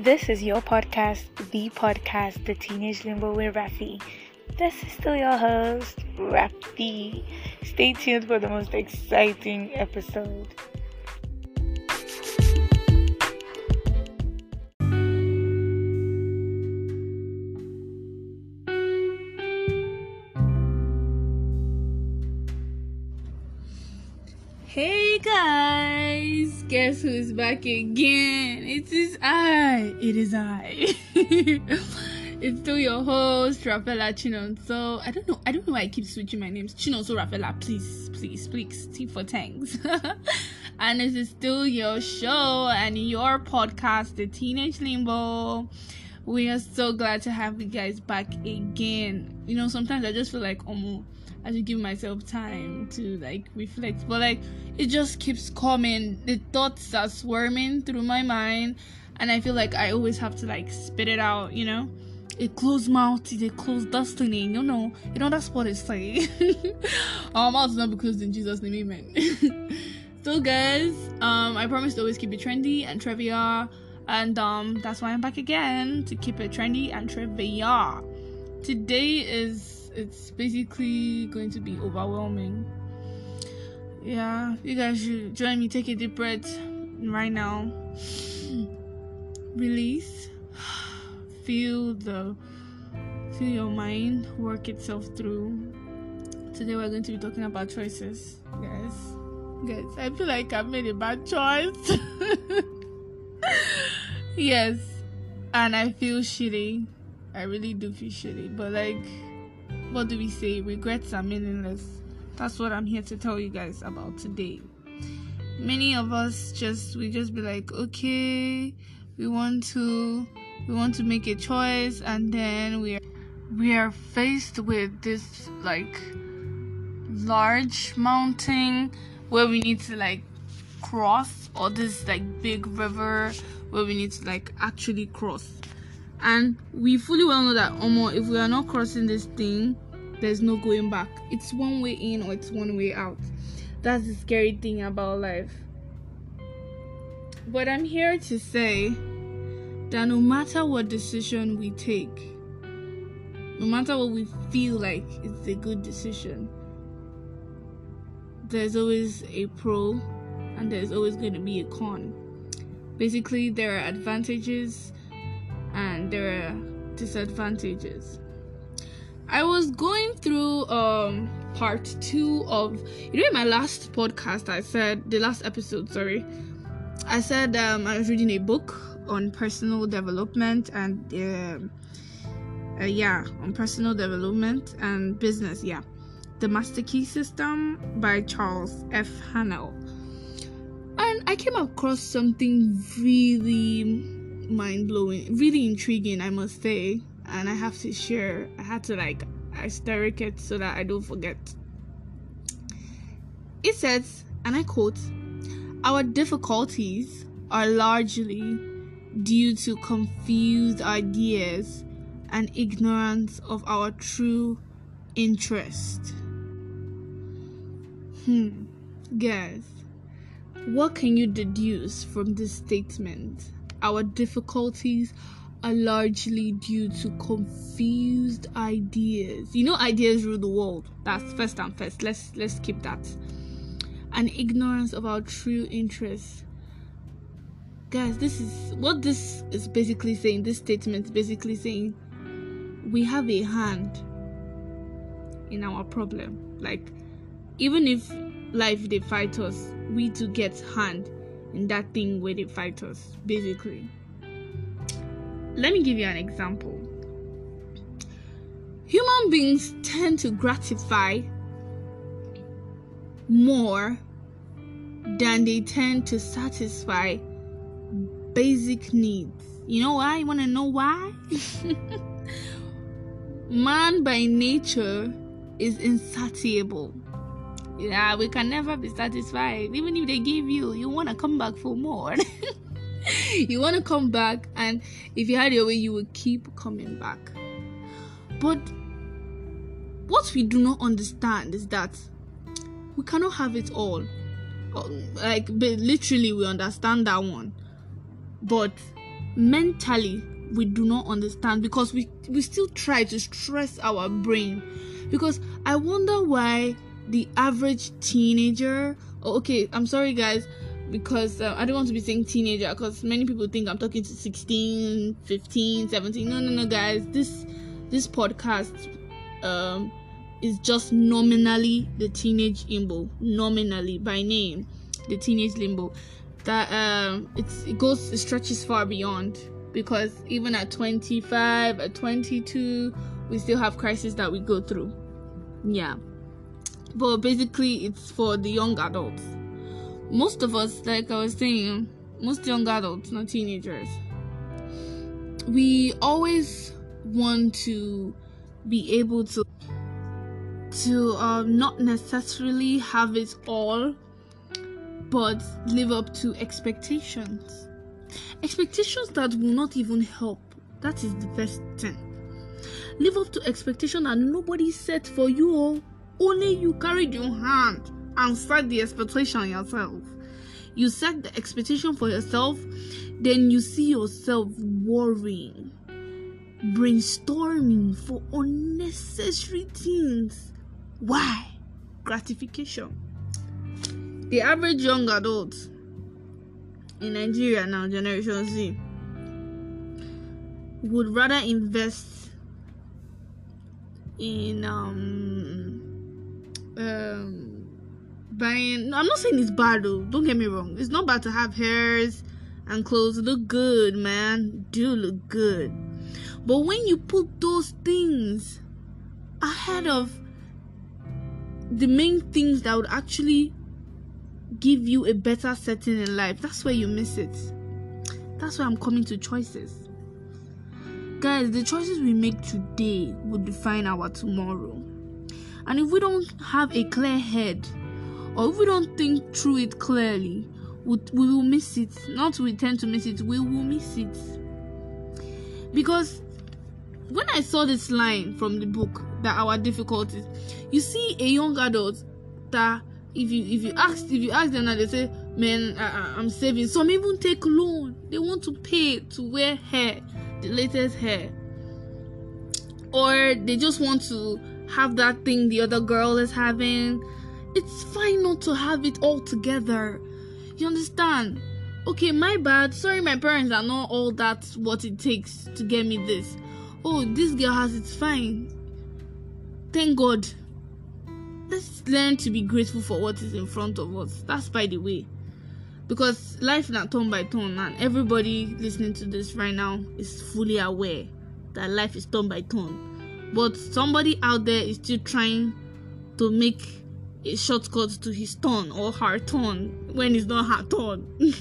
This is your podcast, the podcast, The Teenage Limbo with Rafi. This is still your host, Rafi. Stay tuned for the most exciting episode. Hey guys, guess who's back again? It is I. It is I. it's still your host, Rafaela Chinonso. I don't know. I don't know why I keep switching my names. Chinonso Rafaela, please, please, please. T for thanks. and this is still your show and your podcast, The Teenage Limbo. We are so glad to have you guys back again. You know, sometimes I just feel like, oh, I should give myself time to like reflect. But like it just keeps coming. The thoughts are swarming through my mind and I feel like I always have to like spit it out, you know? A closed mouth is a closed destiny, you know. You know that's what it's saying. Our mouth is not closed in Jesus' name, amen. so guys, um I promise to always keep it trendy and trivia. And um that's why I'm back again to keep it trendy and trivia. Today is it's basically going to be overwhelming. Yeah, you guys should join me. Take a deep breath right now. Release. Feel the feel your mind work itself through. Today we're going to be talking about choices, guys. Guys, I feel like I've made a bad choice. yes, and I feel shitty. I really do feel shitty, but like what do we say? Regrets are meaningless. That's what I'm here to tell you guys about today. Many of us just we just be like, okay, we want to we want to make a choice and then we are we are faced with this like large mountain where we need to like cross or this like big river where we need to like actually cross and we fully well know that Omo, if we are not crossing this thing there's no going back. It's one way in or it's one way out. That's the scary thing about life. But i'm here to say that no matter what decision we take no matter what we feel like it's a good decision there's always a pro and there's always going to be a con. Basically there are advantages there are disadvantages. I was going through um part two of you know in my last podcast I said the last episode sorry I said um I was reading a book on personal development and uh, uh, yeah on personal development and business yeah. The master key system by Charles F. Haanel and I came across something really mind blowing, really intriguing, I must say. And I have to share. I had to like asterisk it so that I don't forget. It says, and I quote, Our difficulties are largely due to confused ideas and ignorance of our true interest. Hmm, guys, what can you deduce from this statement? Our difficulties are largely due to confused ideas. You know, ideas rule the world. That's first and first. Let's let's keep that. And ignorance of our true interests. Guys, this is what this is basically saying. This statement is basically saying we have a hand in our problem. Like, even if life they fight us, we do get hand in that thing where they fight us, basically. Let me give you an example. Human beings tend to gratify more than they tend to satisfy basic needs. You know why? You want to know why? Man by nature is insatiable yeah we can never be satisfied. Even if they give you you want to come back for more. You want to come back and if you had your way you would keep coming back. But what we do not understand is that we cannot have it all. Oh, like literally we understand that one. But mentally we do not understand because we we still try to stress our brain. Because i wonder why the average teenager oh, okay i'm sorry guys because uh, i don't want to be saying teenager because many people think i'm talking to 16 15 17 no no no guys this this podcast um is just nominally the teenage limbo nominally by name the teenage limbo. That um it's it goes it stretches far beyond because even at 25 at 22 we still have crises that we go through. Yeah but basically it's for the young adults. Most of us like i was saying most young adults not teenagers we always want to be able to to uh, not necessarily have it all but live up to expectations. Expectations that will not even help. That is the best thing. Live up to expectation that nobody set for you. oh. Only you carried your hand and set the expectation yourself. You set the expectation for yourself then you see yourself worrying brainstorming for unnecessary things. Why? Gratification. The average young adult in Nigeria now, Generation Z, would rather invest in um um buying. I'm not saying it's bad though. Don't get me wrong. It's not bad to have hairs and clothes. Look good, man. Do look good. But when you put those things ahead of the main things that would actually give you a better setting in life, that's where you miss it. That's why I'm coming to choices. Guys, the choices we make today will define our tomorrow. And if we don't have a clear head, or if we don't think through it clearly, we, will miss it. Not we tend to miss it, we will miss it. Because when I saw this line from the book, that our difficulties, you see a young adult that if you if you ask if you ask them now they say man I, i'm saving some even take loan they want to pay to wear hair the latest hair or they just want to have that thing the other girl is having. It's fine not to have it all together. You understand? Okay my bad. Sorry my parents are not all that what it takes to get me this. Oh this girl has it fine. Thank god. Let's learn to be grateful for what is in front of us. That's by the way. Because life not turn by turn and everybody listening to this right now is fully aware that life is turn by turn. But somebody out there is still trying to make a shortcut to his turn or her turn when it's not her turn.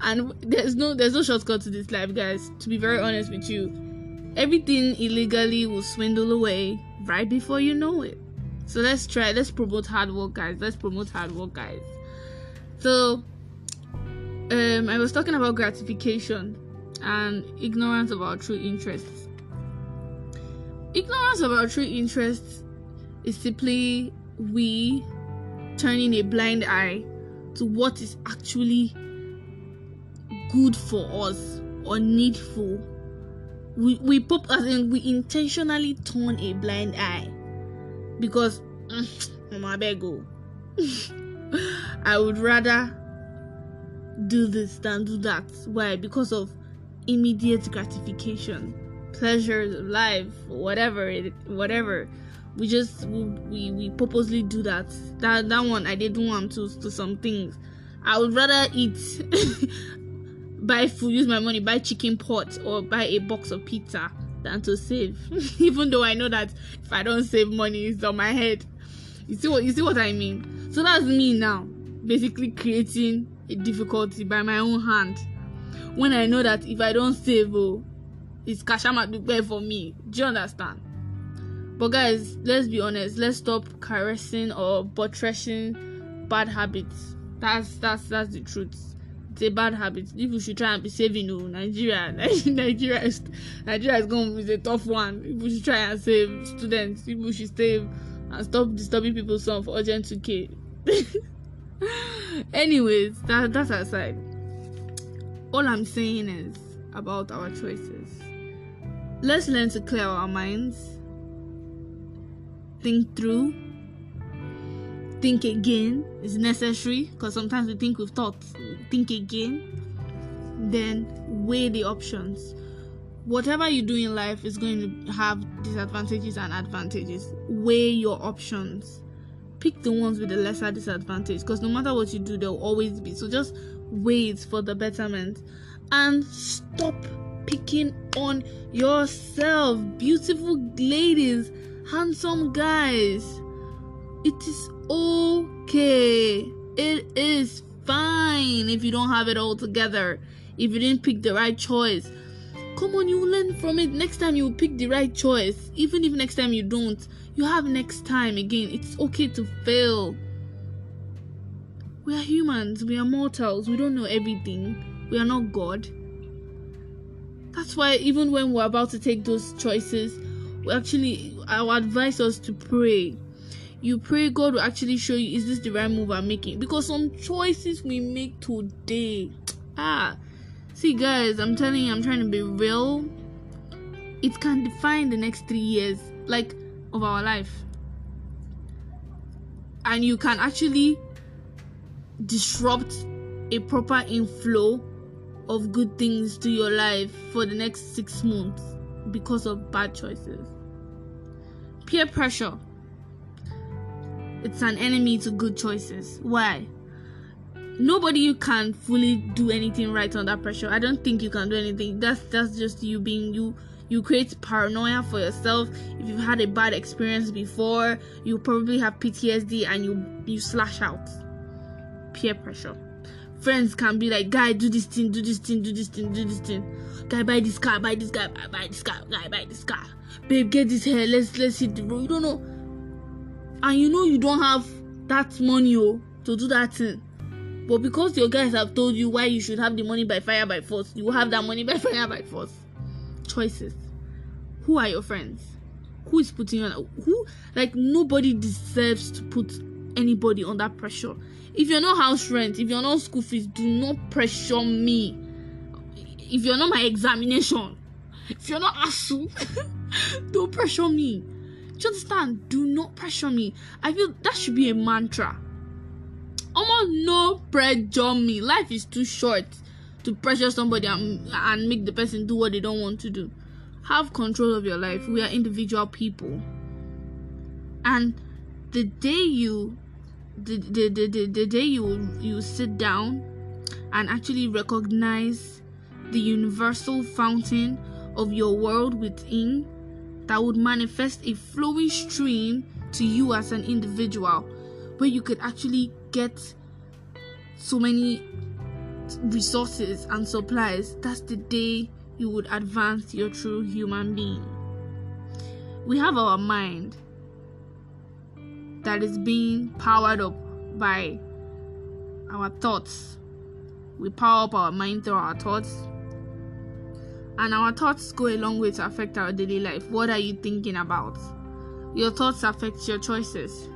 and there's no there's no shortcut to this life, guys. To be very honest with you, everything illegally will swindle away right before you know it. So let's try. Let's promote hard work, guys. Let's promote hard work, guys. So, um, I was talking about gratification and ignorance of our true interests. Ignorance of our true interests is simply we turning a blind eye to what is actually good for us or needful. We we pop as in we intentionally turn a blind eye because mm, my beg go. I would rather do this than do that. Why? Because of immediate gratification, pleasures of life, whatever whatever. We just we, we, we purposely do that. That that one I didn't want to to some things. I would rather eat buy food, use my money, buy chicken pot or buy a box of pizza than to save. Even though I know that if I don't save money, it's on my head. You see what you see what I mean? So that's me now, basically creating a difficulty by my own hand. When I know that if I don't save, oh, it's kashama to for me. Do you understand? But guys, let's be honest. Let's stop caressing or buttressing bad habits. That's that's that's the truth it's a bad habit If people should try and be saving oh nigeria nigeria is nigeria is going is a tough one If people should try and save students if people should save and stop disturbing people's son for urgent 2k anyways that that's aside all i'm saying is about our choices. Let's learn to clear our minds, think through, think again is necessary because sometimes we think we've thought, think again, then weigh the options. Whatever you do in life is going to have disadvantages and advantages. Weigh your options. Pick the ones with the lesser disadvantage because no matter what you do, there will always be. So just wait for the betterment and stop picking on yourself. Beautiful ladies, handsome guys. It is okay. It is fine if you don't have it all together. If you didn't pick the right choice. Come on, you learn from it. Next time you pick the right choice. Even if next time you don't, you have next time again. It's okay to fail. We are humans, we are mortals, we don't know everything. We are not God. That's why even when we're about to take those choices, we actually I would advise us to pray. You pray God will actually show you is this the right move I'm making? Because some choices we make today, ah, see guys, I'm telling you, I'm trying to be real. It can define the next three years, like of our life, and you can actually disrupt a proper inflow of good things to your life for the next six months because of bad choices. Peer pressure. It's an enemy to good choices. Why? Nobody can fully do anything right under pressure. I don't think you can do anything. That's that's just you being you. You create paranoia for yourself. If you've had a bad experience before, you probably have PTSD and you you slash out. Peer pressure friends can be like, guy, do this thing, do this thing, do this thing, do this thing. Guy, buy this car, buy this guy, buy, buy this car, guy, buy this car. Babe, get this hair, let's let's hit the road. You don't know. And you know you don't have that money oh, to do that thing. But because your guys have told you why you should have the money by fire by force, you have that money by fire by force. Choices. Who are your friends? Who is putting on who like nobody deserves to put anybody under pressure. If you're not house rent if you're not school fees do not pressure me. If you're not my examination if you're not ASUU don't pressure me. Do you understand? Do not pressure me. I feel that should be a mantra. Almost no pressure me. Life is too short to pressure somebody and, and make the person do what they don't want to do. Have control of your life. We are individual people. And the day you the, the, the, the, the day you you sit down and actually recognize the universal fountain of your world within that would manifest a flowing stream to you as an individual where you could actually get so many resources and supplies that's the day you would advance your true human being. We have our mind that is being powered up by our thoughts. We power up our mind through our thoughts. And our thoughts go a long way to affect our daily life. What are you thinking about? Your thoughts affect your choices.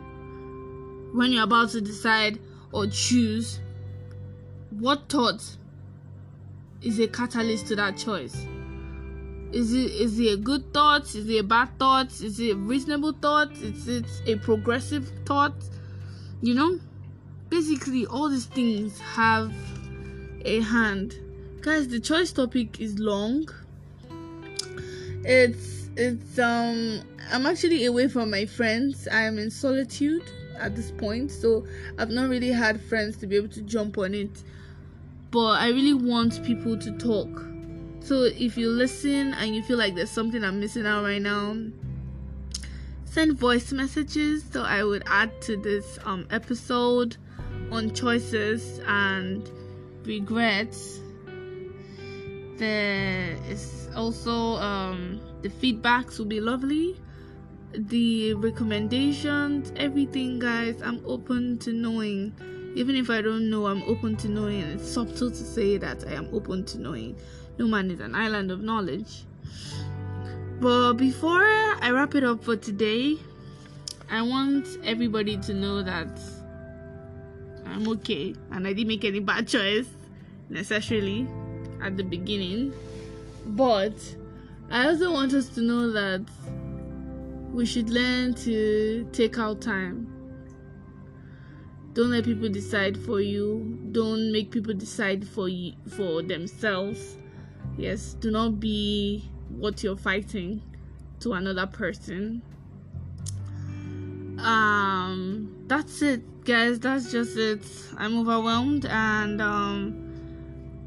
When you're about to decide or choose, what thought is a catalyst to that choice? Is it is it a good thought? Is it a bad thought? Is it a reasonable thought? Is it a progressive thought? You know, basically all these things have a hand. Guys, the choice topic is long. It's it's um I'm actually away from my friends. I am in solitude at this point, so I've not really had friends to be able to jump on it. But I really want people to talk so if you listen and you feel like there's something I'm missing out right now, send voice messages so I would add to this um episode on choices and regrets. There is also um the feedbacks will be lovely. The recommendations, everything guys, I'm open to knowing. Even if I don't know, I'm open to knowing. It's subtle to say that I am open to knowing. No man is an island of knowledge. But before I wrap it up for today, I want everybody to know that I'm okay and I didn't make any bad choice necessarily at the beginning. But I also want us to know that we should learn to take our time. Don't let people decide for you. Don't make people decide for you for themselves. Yes, do not be what you're fighting to another person. Um that's it guys, that's just it. I'm overwhelmed and um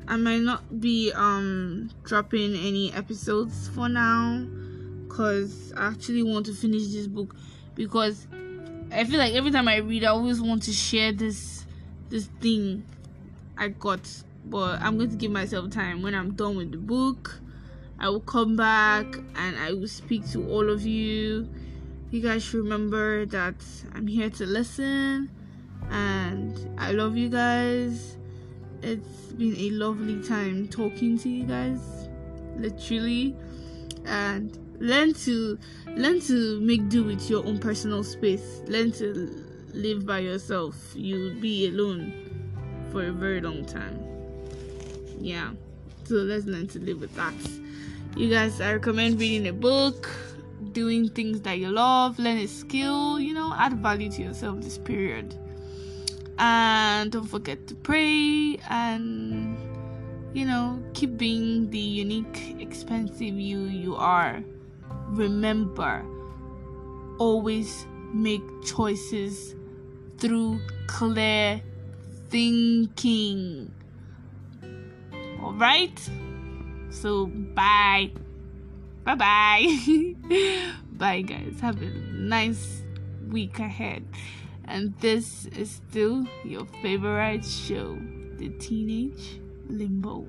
I might not be um dropping any episodes for now because I actually want to finish this book because I feel like every time I read I always want to share this this thing I got but I'm going to give myself time. When I'm done with the book I will come back and I will speak to all of you. You guys should remember that I'm here to listen and I love you guys. It's been a lovely time talking to you guys literally. And learn to learn to make do with your own personal space. Learn to live by yourself. You'll be alone for a very long time yeah. So let's learn to live with that. You guys i recommend reading a book doing things that you love learn a skill you know add value to yourself this period. And don't forget to pray and you know keep being the unique expensive you you are. Remember always make choices through clear thinking all right so bye. Bye bye bye guys. Have a nice week ahead. And this is still your favorite show, The Teenage Limbo.